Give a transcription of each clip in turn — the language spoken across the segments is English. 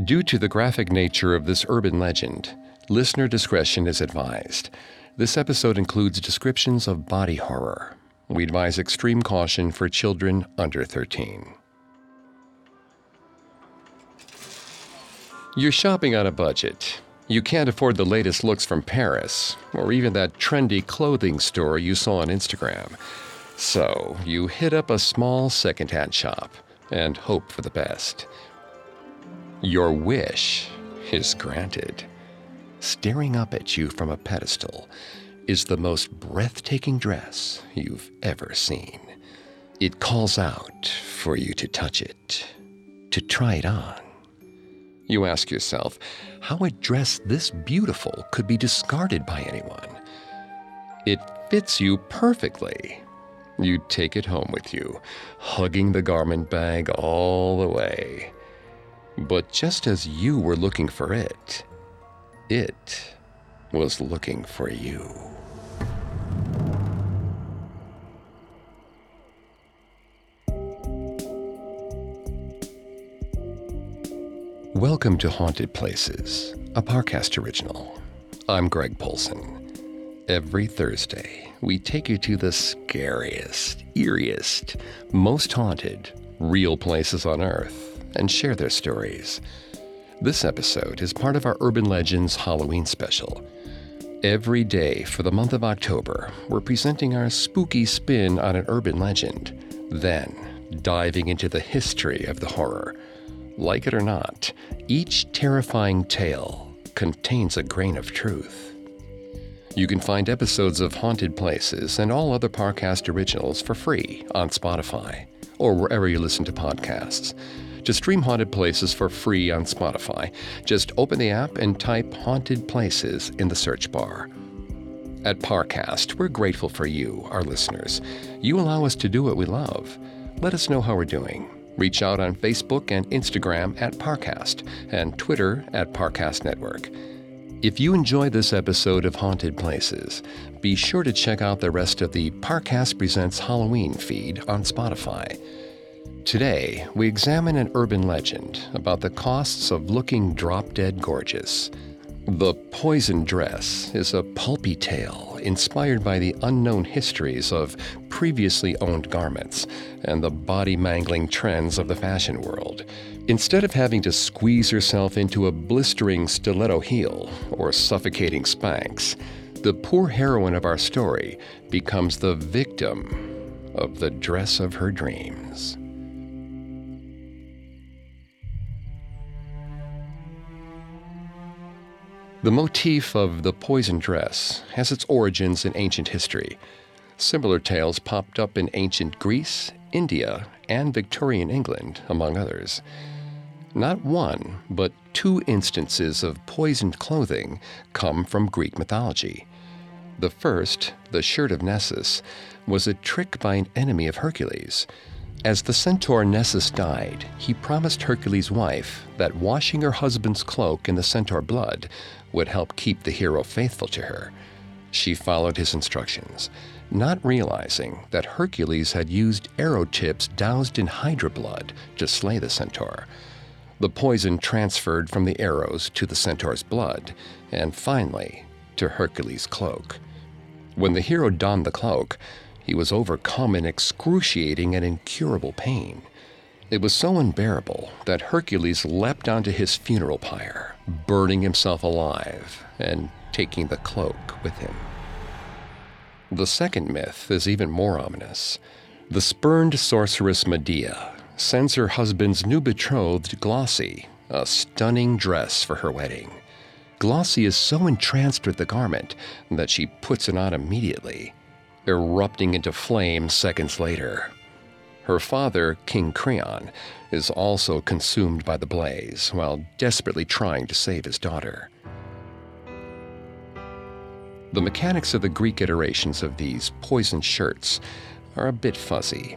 Due to the graphic nature of this urban legend, listener discretion is advised. This episode includes descriptions of body horror. We advise extreme caution for children under 13. You're shopping on a budget. You can't afford the latest looks from Paris, or even that trendy clothing store you saw on Instagram. So, you hit up a small secondhand shop and hope for the best. Your wish is granted. Staring up at you from a pedestal is the most breathtaking dress you've ever seen. It calls out for you to touch it, to try it on. You ask yourself how a dress this beautiful could be discarded by anyone. It fits you perfectly. You take it home with you, hugging the garment bag all the way. But just as you were looking for it, it was looking for you. Welcome to Haunted Places, a Parcast original. I'm Greg Polcyn. Every Thursday, we take you to the scariest, eeriest, most haunted, real places on Earth and share their stories. This episode is part of our Urban Legends Halloween special. Every day for the month of October, we're presenting our spooky spin on an urban legend, then diving into the history of the horror. Like it or not, each terrifying tale contains a grain of truth. You can find episodes of Haunted Places and all other Parcast originals for free on Spotify or wherever you listen to podcasts. To stream Haunted Places for free on Spotify, just open the app and type Haunted Places in the search bar. At Parcast, we're grateful for you, our listeners. You allow us to do what we love. Let us know how we're doing. Reach out on Facebook and Instagram at Parcast and Twitter at Parcast Network. If you enjoyed this episode of Haunted Places, be sure to check out the rest of the Parcast Presents Halloween feed on Spotify. Today, we examine an urban legend about the costs of looking drop dead gorgeous. The Poison Dress is a pulpy tale inspired by the unknown histories of previously owned garments and the body mangling trends of the fashion world. Instead of having to squeeze herself into a blistering stiletto heel or suffocating Spanx, the poor heroine of our story becomes the victim of the dress of her dreams. The motif of the poison dress has its origins in ancient history. Similar tales popped up in ancient Greece, India, and Victorian England, among others. Not one, but two instances of poisoned clothing come from Greek mythology. The first, the shirt of Nessus, was a trick by an enemy of Hercules. As the centaur Nessus died, he promised Hercules' wife that washing her husband's cloak in the centaur blood would help keep the hero faithful to her. She followed his instructions, not realizing that Hercules had used arrow tips doused in Hydra blood to slay the centaur. The poison transferred from the arrows to the centaur's blood, and finally to Hercules' cloak. When the hero donned the cloak, he was overcome in excruciating and incurable pain. It was so unbearable that Hercules leapt onto his funeral pyre, burning himself alive and taking the cloak with him. The second myth is even more ominous. The spurned sorceress Medea sends her husband's new betrothed, Glauce, a stunning dress for her wedding. Glauce is so entranced with the garment that she puts it on immediately, erupting into flames seconds later. Her father, King Creon, is also consumed by the blaze while desperately trying to save his daughter. The mechanics of the Greek iterations of these poison shirts are a bit fuzzy,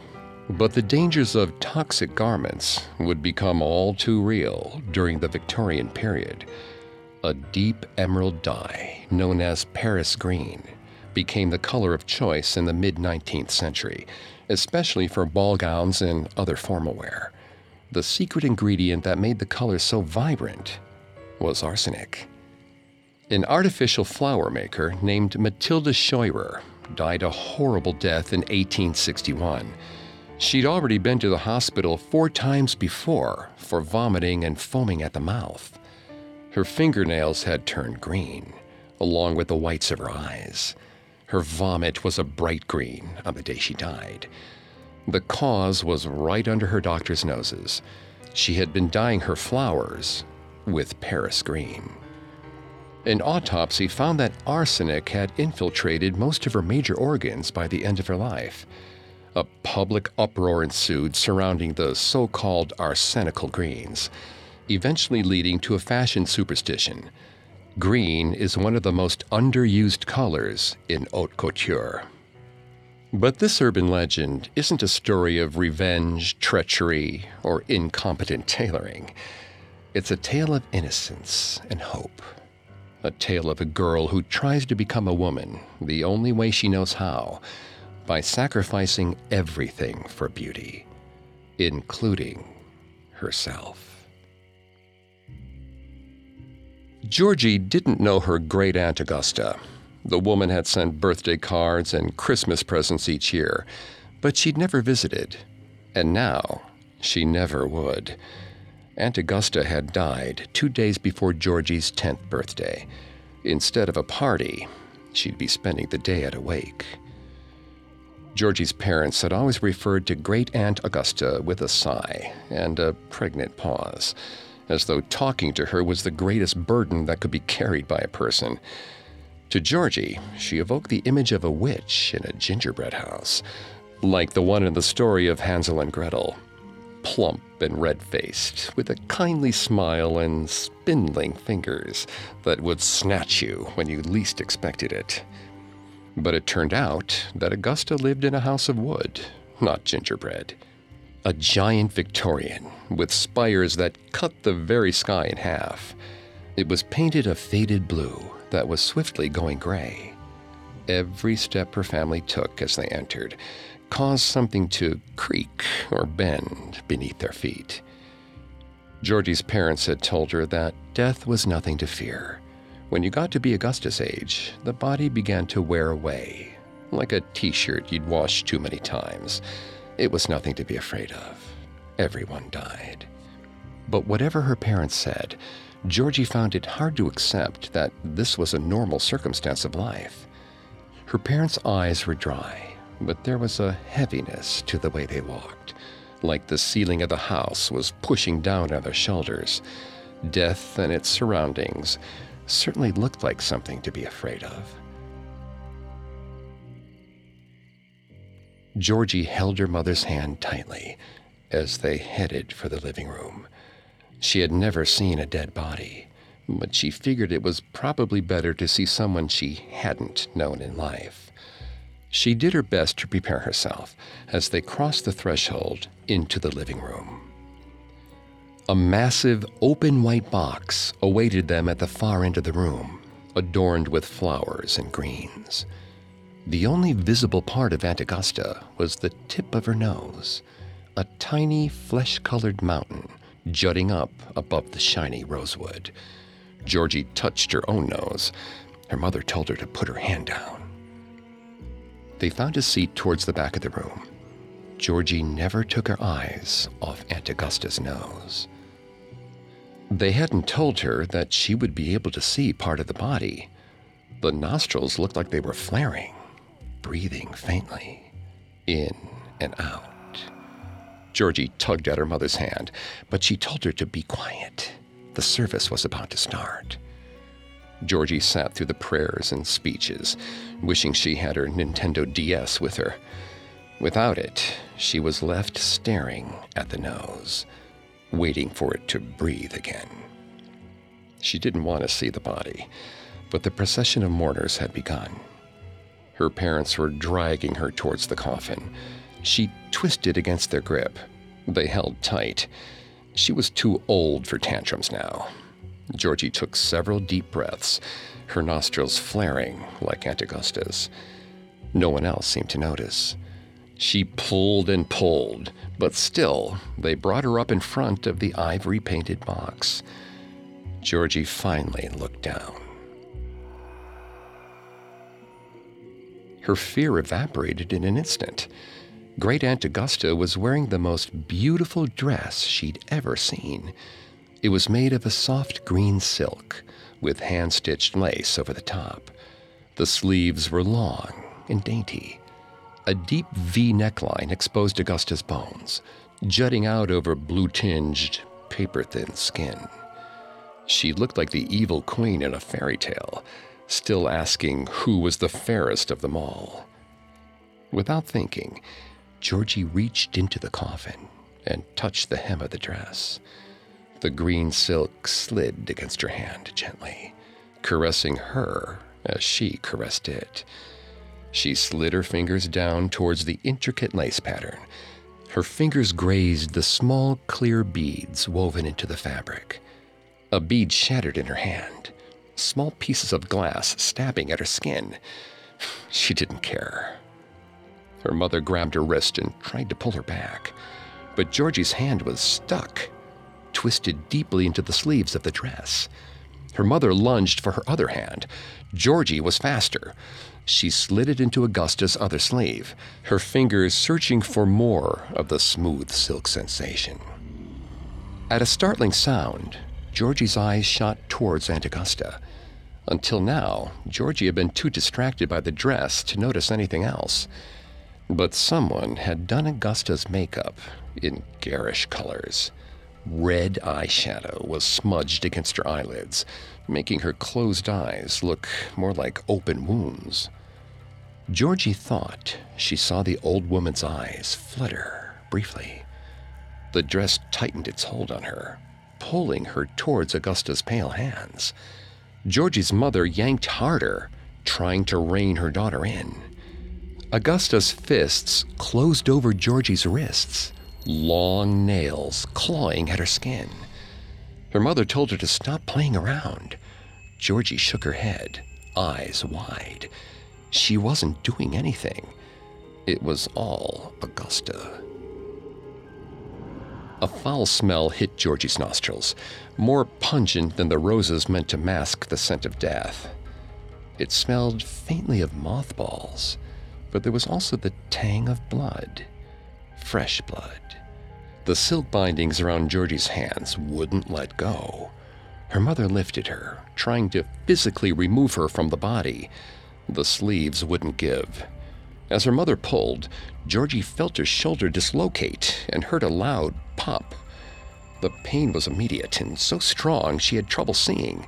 but the dangers of toxic garments would become all too real during the Victorian period. A deep emerald dye, known as Paris green, became the color of choice in the mid 19th century, especially for ball gowns and other formal wear. The secret ingredient that made the color so vibrant was arsenic. An artificial flower maker named Matilda Scheurer died a horrible death in 1861. She'd already been to the hospital four times before for vomiting and foaming at the mouth. Her fingernails had turned green, along with the whites of her eyes. Her vomit was a bright green on the day she died. The cause was right under her doctor's noses. She had been dyeing her flowers with Paris green. An autopsy found that arsenic had infiltrated most of her major organs by the end of her life. A public uproar ensued surrounding the so called arsenical greens, eventually leading to a fashion superstition. Green is one of the most underused colors in haute couture. But this urban legend isn't a story of revenge, treachery, or incompetent tailoring. It's a tale of innocence and hope a tale of a girl who tries to become a woman the only way she knows how by sacrificing everything for beauty, including herself. Georgie didn't know her great aunt Augusta. The woman had sent birthday cards and Christmas presents each year, but she'd never visited. And now, she never would. Aunt Augusta had died two days before Georgie's 10th birthday. Instead of a party, she'd be spending the day at a wake. Georgie's parents had always referred to Great Aunt Augusta with a sigh and a pregnant pause, as though talking to her was the greatest burden that could be carried by a person. To Georgie, she evoked the image of a witch in a gingerbread house, like the one in the story of Hansel and Gretel plump and red faced, with a kindly smile and spindling fingers that would snatch you when you least expected it. But it turned out that Augusta lived in a house of wood, not gingerbread. A giant Victorian with spires that cut the very sky in half. It was painted a faded blue that was swiftly going gray. Every step her family took as they entered caused something to creak or bend beneath their feet. Georgie's parents had told her that death was nothing to fear. When you got to be Augusta's age, the body began to wear away, like a t shirt you'd washed too many times. It was nothing to be afraid of. Everyone died. But whatever her parents said, Georgie found it hard to accept that this was a normal circumstance of life. Her parents' eyes were dry, but there was a heaviness to the way they walked, like the ceiling of the house was pushing down on their shoulders. Death and its surroundings certainly looked like something to be afraid of. Georgie held her mother's hand tightly as they headed for the living room. She had never seen a dead body, but she figured it was probably better to see someone she hadn't known in life. She did her best to prepare herself as they crossed the threshold into the living room. A massive, open white box awaited them at the far end of the room, adorned with flowers and greens. The only visible part of Aunt Augusta was the tip of her nose, a tiny, flesh colored mountain jutting up above the shiny rosewood. Georgie touched her own nose. Her mother told her to put her hand down. They found a seat towards the back of the room. Georgie never took her eyes off Aunt Augusta's nose. They hadn't told her that she would be able to see part of the body. The nostrils looked like they were flaring, breathing faintly, in and out. Georgie tugged at her mother's hand, but she told her to be quiet. The service was about to start. Georgie sat through the prayers and speeches, wishing she had her Nintendo DS with her. Without it, she was left staring at the nose, waiting for it to breathe again. She didn't want to see the body, but the procession of mourners had begun. Her parents were dragging her towards the coffin. She twisted against their grip. They held tight. She was too old for tantrums now. Georgie took several deep breaths, her nostrils flaring like Aunt Augusta's. No one else seemed to notice. She pulled and pulled, but still, they brought her up in front of the ivory painted box. Georgie finally looked down. Her fear evaporated in an instant. Great Aunt Augusta was wearing the most beautiful dress she'd ever seen. It was made of a soft green silk with hand stitched lace over the top. The sleeves were long and dainty. A deep V neckline exposed Augusta's bones, jutting out over blue tinged, paper thin skin. She looked like the evil queen in a fairy tale, still asking who was the fairest of them all. Without thinking, Georgie reached into the coffin and touched the hem of the dress. The green silk slid against her hand gently, caressing her as she caressed it. She slid her fingers down towards the intricate lace pattern. Her fingers grazed the small, clear beads woven into the fabric. A bead shattered in her hand, small pieces of glass stabbing at her skin. She didn't care. Her mother grabbed her wrist and tried to pull her back, but Georgie's hand was stuck twisted deeply into the sleeves of the dress. Her mother lunged for her other hand. Georgie was faster. She slid it into Augusta's other sleeve, her fingers searching for more of the smooth silk sensation. At a startling sound, Georgie's eyes shot towards Aunt Augusta. Until now, Georgie had been too distracted by the dress to notice anything else. But someone had done Augusta's makeup in garish colors. Red eyeshadow was smudged against her eyelids, making her closed eyes look more like open wounds. Georgie thought she saw the old woman's eyes flutter briefly. The dress tightened its hold on her, pulling her towards Augusta's pale hands. Georgie's mother yanked harder, trying to rein her daughter in. Augusta's fists closed over Georgie's wrists, long nails clawing at her skin. Her mother told her to stop playing around. Georgie shook her head, eyes wide. She wasn't doing anything. It was all Augusta. A foul smell hit Georgie's nostrils, more pungent than the roses meant to mask the scent of death. It smelled faintly of mothballs, but there was also the tang of blood, fresh blood. The silk bindings around Georgie's hands wouldn't let go. Her mother lifted her, trying to physically remove her from the body. The sleeves wouldn't give. As her mother pulled, Georgie felt her shoulder dislocate and heard a loud pop. The pain was immediate and so strong she had trouble seeing.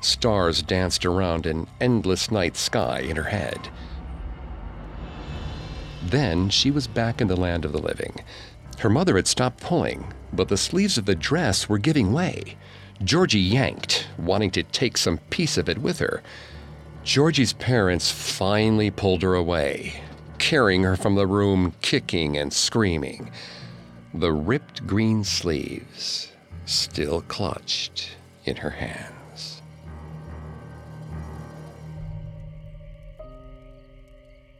Stars danced around an endless night sky in her head. Then she was back in the land of the living, her mother had stopped pulling, but the sleeves of the dress were giving way. Georgie yanked, wanting to take some piece of it with her. Georgie's parents finally pulled her away, carrying her from the room, kicking and screaming. The ripped green sleeves still clutched in her hands.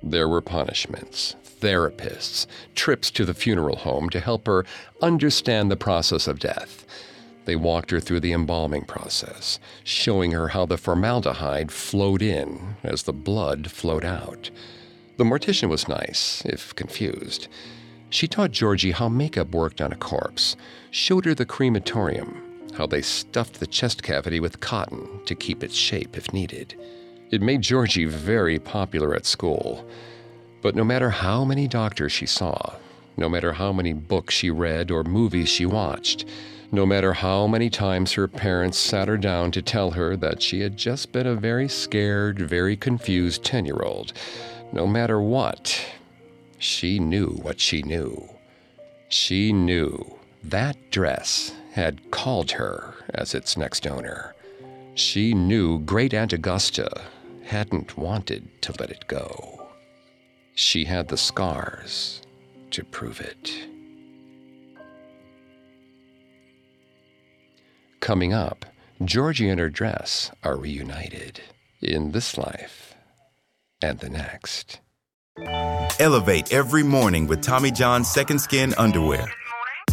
There were punishments, therapists, trips to the funeral home to help her understand the process of death. They walked her through the embalming process, showing her how the formaldehyde flowed in as the blood flowed out. The mortician was nice, if confused. She taught Georgie how makeup worked on a corpse, showed her the crematorium, how they stuffed the chest cavity with cotton to keep its shape if needed. It made Georgie very popular at school. But no matter how many doctors she saw, no matter how many books she read or movies she watched, no matter how many times her parents sat her down to tell her that she had just been a very scared, very confused 10 year old, no matter what, She knew what she knew. She knew that dress had called her as its next owner. She knew Great Aunt Augusta hadn't wanted to let it go. She had the scars to prove it. Coming up, Georgie and her dress are reunited in this life and the next. Elevate every morning with Tommy John's Second Skin underwear.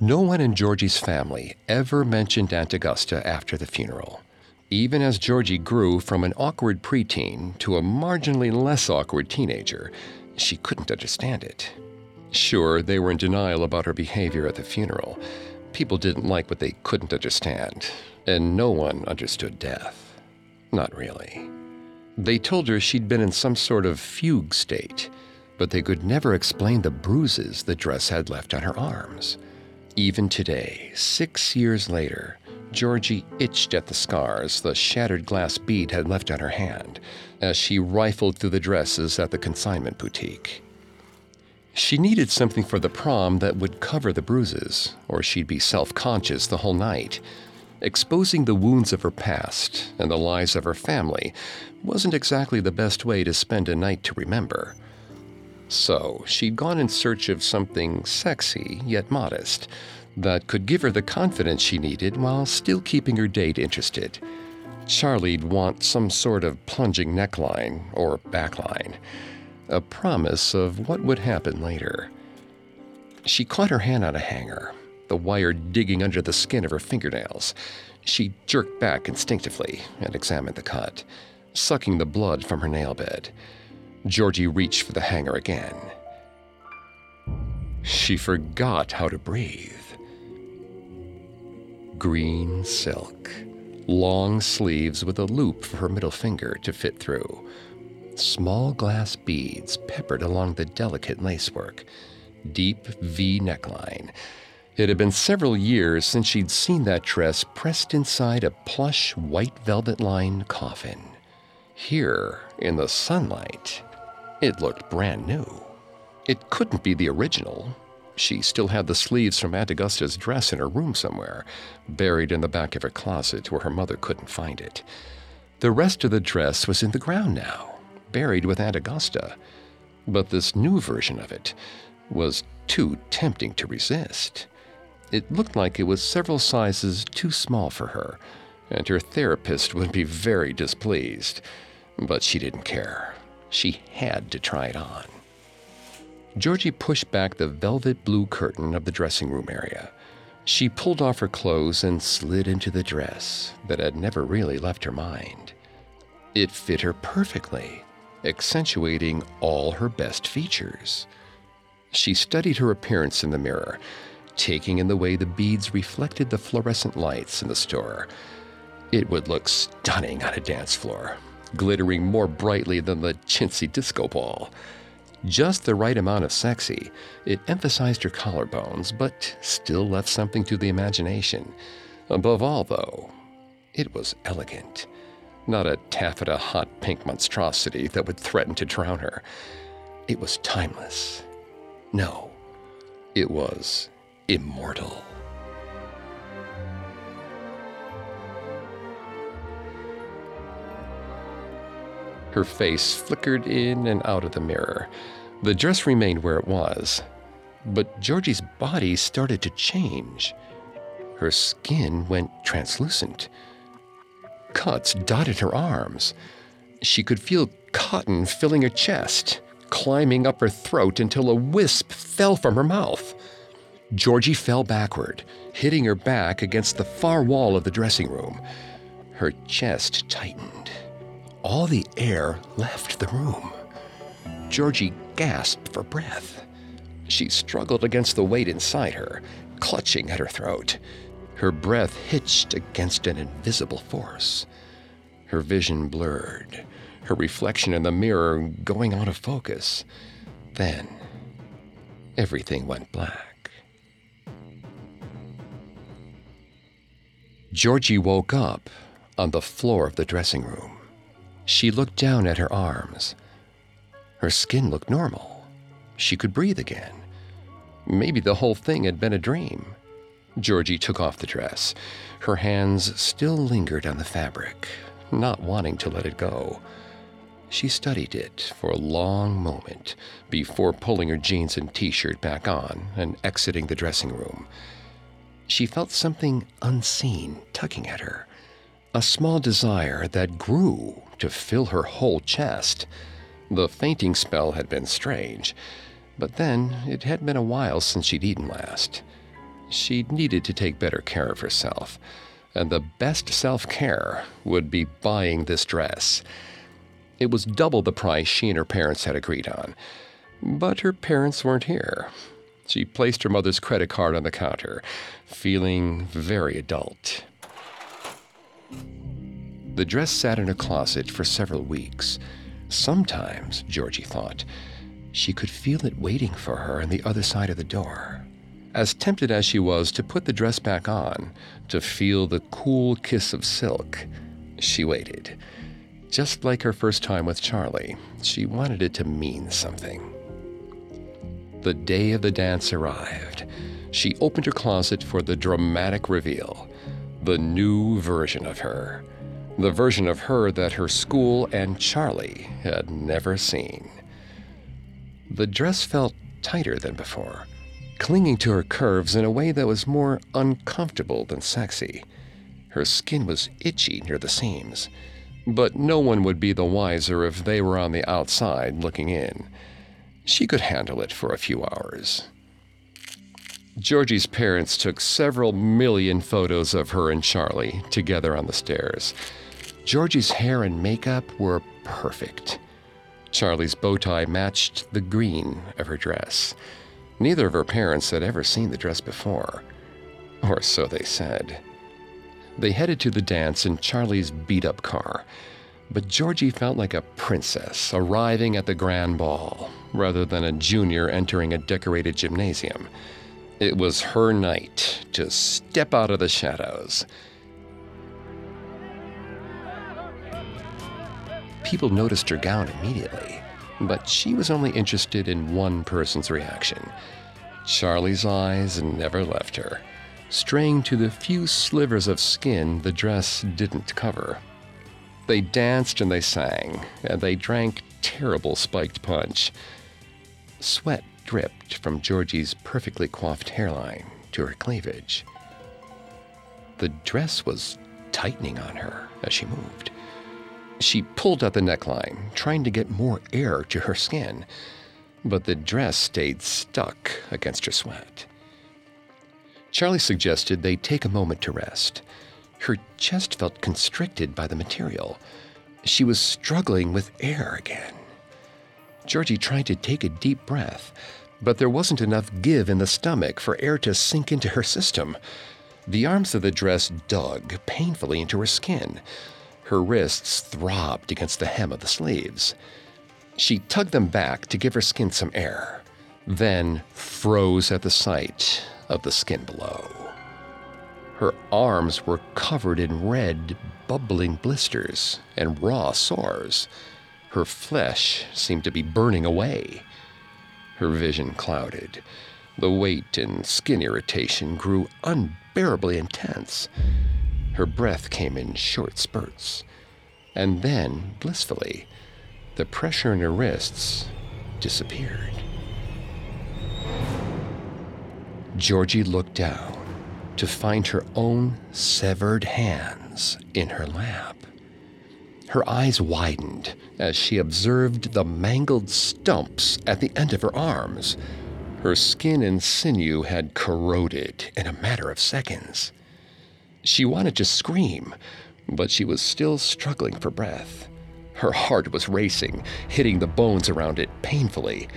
No one in Georgie's family ever mentioned Aunt Augusta after the funeral. Even as Georgie grew from an awkward preteen to a marginally less awkward teenager, she couldn't understand it. Sure, they were in denial about her behavior at the funeral. People didn't like what they couldn't understand, and no one understood death. Not really. They told her she'd been in some sort of fugue state, but they could never explain the bruises the dress had left on her arms. Even today, six years later, Georgie itched at the scars the shattered glass bead had left on her hand as she rifled through the dresses at the consignment boutique. She needed something for the prom that would cover the bruises, or she'd be self conscious the whole night. Exposing the wounds of her past and the lies of her family wasn't exactly the best way to spend a night to remember. So she'd gone in search of something sexy yet modest that could give her the confidence she needed while still keeping her date interested. Charlie'd want some sort of plunging neckline or backline, a promise of what would happen later. She caught her hand on a hanger, the wire digging under the skin of her fingernails. She jerked back instinctively and examined the cut, sucking the blood from her nail bed. Georgie reached for the hanger again. She forgot how to breathe. Green silk, long sleeves with a loop for her middle finger to fit through, small glass beads peppered along the delicate lacework, deep V neckline. It had been several years since she'd seen that dress pressed inside a plush white velvet lined coffin. Here, in the sunlight, it looked brand new. It couldn't be the original. She still had the sleeves from Aunt Augusta's dress in her room somewhere, buried in the back of her closet where her mother couldn't find it. The rest of the dress was in the ground now, buried with Aunt Augusta. But this new version of it was too tempting to resist. It looked like it was several sizes too small for her, and her therapist would be very displeased. But she didn't care. She had to try it on. Georgie pushed back the velvet blue curtain of the dressing room area. She pulled off her clothes and slid into the dress that had never really left her mind. It fit her perfectly, accentuating all her best features. She studied her appearance in the mirror, taking in the way the beads reflected the fluorescent lights in the store. It would look stunning on a dance floor, glittering more brightly than the chintzy disco ball. Just the right amount of sexy, it emphasized her collarbones, but still left something to the imagination. Above all, though, it was elegant. Not a taffeta hot pink monstrosity that would threaten to drown her. It was timeless. No, it was immortal. Her face flickered in and out of the mirror. The dress remained where it was, but Georgie's body started to change. Her skin went translucent. Cuts dotted her arms. She could feel cotton filling her chest, climbing up her throat until a wisp fell from her mouth. Georgie fell backward, hitting her back against the far wall of the dressing room. Her chest tightened all the air left the room. Georgie gasped for breath. She struggled against the weight inside her, clutching at her throat. Her breath hitched against an invisible force. Her vision blurred, her reflection in the mirror going out of focus. Then, everything went black. Georgie woke up on the floor of the dressing room. She looked down at her arms. Her skin looked normal. She could breathe again. Maybe the whole thing had been a dream. Georgie took off the dress. Her hands still lingered on the fabric, not wanting to let it go. She studied it for a long moment before pulling her jeans and t shirt back on and exiting the dressing room. She felt something unseen tugging at her, a small desire that grew to fill her whole chest. The fainting spell had been strange, but then it had been a while since she'd eaten last. She needed to take better care of herself, and the best self care would be buying this dress. It was double the price she and her parents had agreed on. But her parents weren't here. She placed her mother's credit card on the counter, feeling very adult. The dress sat in a closet for several weeks. Sometimes, Georgie thought, she could feel it waiting for her on the other side of the door. As tempted as she was to put the dress back on, to feel the cool kiss of silk, she waited. Just like her first time with Charlie, she wanted it to mean something. The day of the dance arrived. She opened her closet for the dramatic reveal the new version of her. The version of her that her school and Charlie had never seen. The dress felt tighter than before, clinging to her curves in a way that was more uncomfortable than sexy. Her skin was itchy near the seams but no one would be the wiser if they were on the outside looking in. She could handle it for a few hours. Georgie's parents took several million photos of her and Charlie together on the stairs. Georgie's hair and makeup were perfect. Charlie's bow tie matched the green of her dress. Neither of her parents had ever seen the dress before, or so they said. They headed to the dance in Charlie's beat up car, but Georgie felt like a princess arriving at the grand ball rather than a junior entering a decorated gymnasium. It was her night to step out of the shadows. People noticed her gown immediately, but she was only interested in one person's reaction. Charlie's eyes never left her straying to the few slivers of skin the dress didn't cover. They danced and they sang, and they drank terrible spiked punch. Sweat dripped from Georgie's perfectly coiffed hairline to her cleavage. The dress was tightening on her as she moved. She pulled at the neckline, trying to get more air to her skin, but the dress stayed stuck against her sweat. Charlie suggested they take a moment to rest. Her chest felt constricted by the material. She was struggling with air again. Georgie tried to take a deep breath, but there wasn't enough give in the stomach for air to sink into her system. The arms of the dress dug painfully into her skin. Her wrists throbbed against the hem of the sleeves. She tugged them back to give her skin some air, then froze at the sight of the skin below. Her arms were covered in red, bubbling blisters and raw sores. Her flesh seemed to be burning away. Her vision clouded. The weight and skin irritation grew unbearably intense. Her breath came in short spurts. And then, blissfully, the pressure in her wrists disappeared. Georgie looked down to find her own severed hands in her lap. Her eyes widened as she observed the mangled stumps at the end of her arms. Her skin and sinew had corroded in a matter of seconds. She wanted to scream, but she was still struggling for breath. Her heart was racing, hitting the bones around it painfully.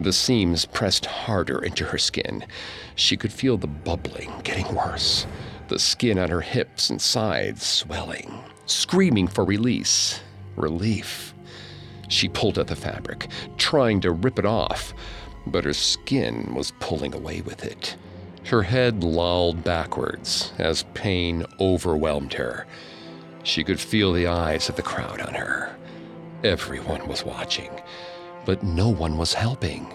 The seams pressed harder into her skin. She could feel the bubbling getting worse, the skin on her hips and sides swelling, screaming for release, relief. She pulled at the fabric, trying to rip it off, but her skin was pulling away with it. Her head lolled backwards as pain overwhelmed her. She could feel the eyes of the crowd on her. Everyone was watching, but no one was helping.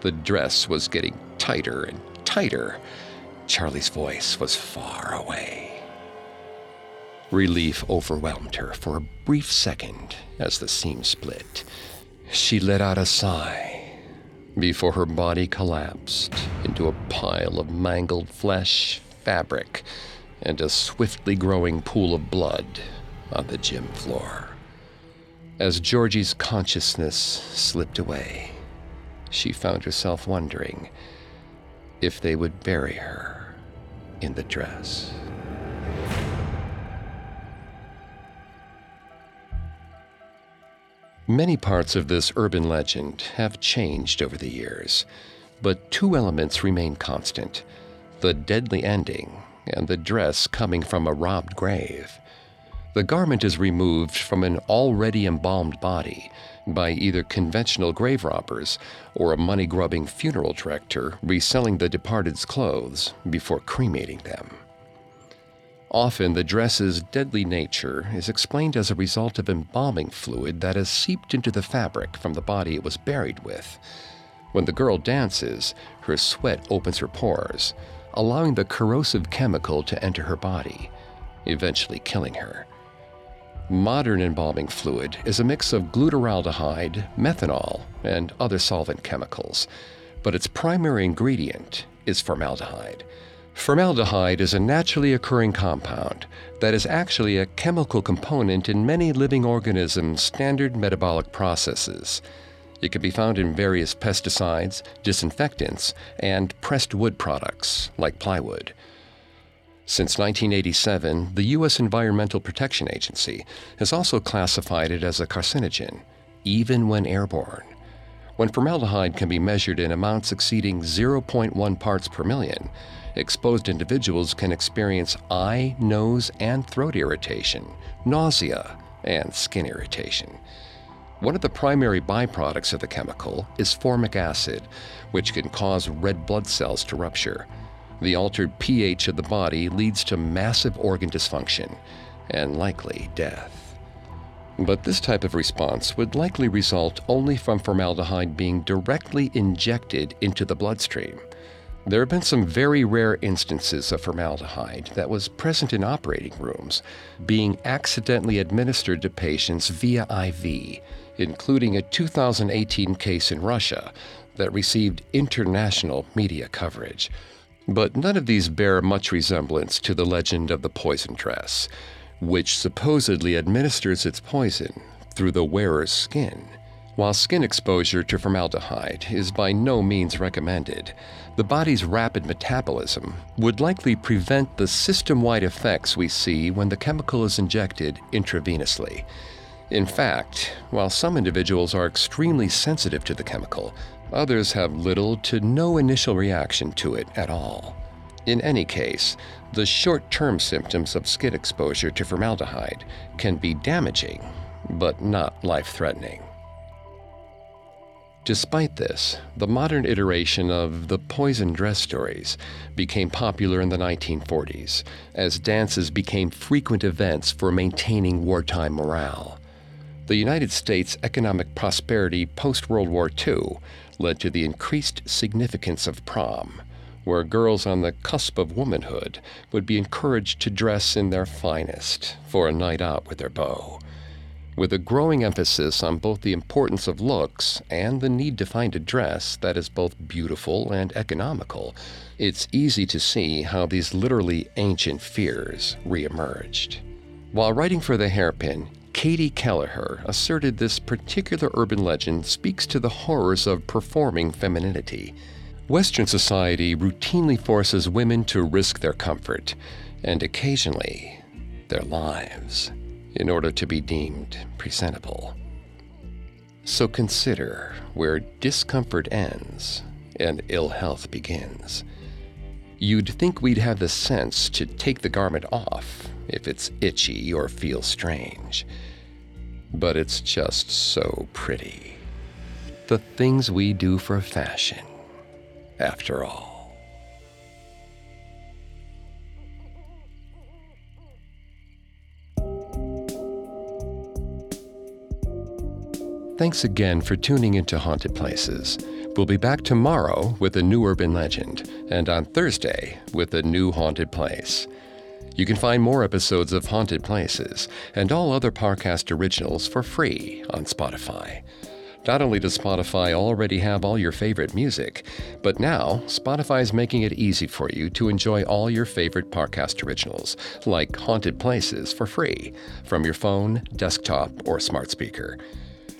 The dress was getting tighter and tighter. Charlie's voice was far away. Relief overwhelmed her for a brief second as the seam split. She let out a sigh before her body collapsed into a pile of mangled flesh, fabric, and a swiftly growing pool of blood on the gym floor. As Georgie's consciousness slipped away, she found herself wondering if they would bury her in the dress. Many parts of this urban legend have changed over the years, but two elements remain constant the deadly ending and the dress coming from a robbed grave. The garment is removed from an already embalmed body by either conventional grave robbers or a money grubbing funeral director reselling the departed's clothes before cremating them. Often, the dress's deadly nature is explained as a result of embalming fluid that has seeped into the fabric from the body it was buried with. When the girl dances, her sweat opens her pores, allowing the corrosive chemical to enter her body, eventually killing her. Modern embalming fluid is a mix of glutaraldehyde, methanol, and other solvent chemicals, but its primary ingredient is formaldehyde Formaldehyde is a naturally occurring compound that is actually a chemical component in many living organisms' standard metabolic processes. It can be found in various pesticides, disinfectants, and pressed wood products, like plywood. Since 1987, the U.S. Environmental Protection Agency has also classified it as a carcinogen, even when airborne. When formaldehyde can be measured in amounts exceeding 0.1 parts per million, exposed individuals can experience eye, nose, and throat irritation, nausea, and skin irritation. One of the primary byproducts of the chemical is formic acid, which can cause red blood cells to rupture. The altered pH of the body leads to massive organ dysfunction and likely death. But this type of response would likely result only from formaldehyde being directly injected into the bloodstream. There have been some very rare instances of formaldehyde that was present in operating rooms being accidentally administered to patients via IV, including a 2018 case in Russia that received international media coverage. But none of these bear much resemblance to the legend of the poison dress, which supposedly administers its poison through the wearer's skin. While skin exposure to formaldehyde is by no means recommended, the body's rapid metabolism would likely prevent the system wide effects we see when the chemical is injected intravenously. In fact, while some individuals are extremely sensitive to the chemical, others have little to no initial reaction to it at all. In any case, the short term symptoms of skin exposure to formaldehyde can be damaging, but not life threatening. Despite this, the modern iteration of the poison dress stories became popular in the 1940s as dances became frequent events for maintaining wartime morale. The United States' economic prosperity post World War II led to the increased significance of prom, where girls on the cusp of womanhood would be encouraged to dress in their finest for a night out with their beau. With a growing emphasis on both the importance of looks and the need to find a dress that is both beautiful and economical, it's easy to see how these literally ancient fears reemerged. While writing for The Hairpin, Katie Kelleher asserted this particular urban legend speaks to the horrors of performing femininity. Western society routinely forces women to risk their comfort and occasionally their lives in order to be deemed presentable. So consider where discomfort ends and ill health begins. You'd think we'd have the sense to take the garment off if it's itchy or feels strange. But it's just so pretty. The things we do for fashion, after all. Thanks again for tuning into Haunted Places. We'll be back tomorrow with a new urban legend, and on Thursday with a new haunted place. You can find more episodes of Haunted Places and all other Parcast originals for free on Spotify. Not only does Spotify already have all your favorite music, but now Spotify is making it easy for you to enjoy all your favorite Parcast originals, like Haunted Places, for free from your phone, desktop, or smart speaker.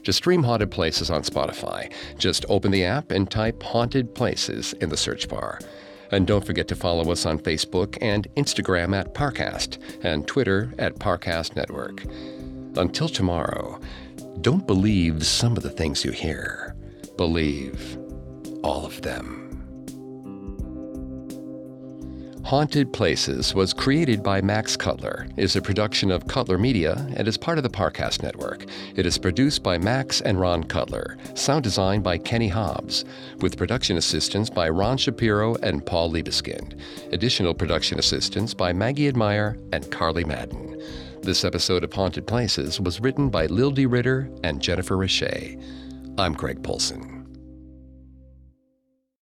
To stream Haunted Places on Spotify, just open the app and type Haunted Places in the search bar. And don't forget to follow us on Facebook and Instagram at Parcast and Twitter at Parcast Network. Until tomorrow, don't believe some of the things you hear. Believe all of them. Haunted Places was created by Max Cutler, is a production of Cutler Media, and is part of the Parcast Network. It is produced by Max and Ron Cutler, sound design by Kenny Hobbs, with production assistance by Ron Shapiro and Paul Liebeskind. Additional production assistance by Maggie Admire and Carly Madden. This episode of Haunted Places was written by Lil D. Ritter and Jennifer Richey. I'm Greg Polcyn.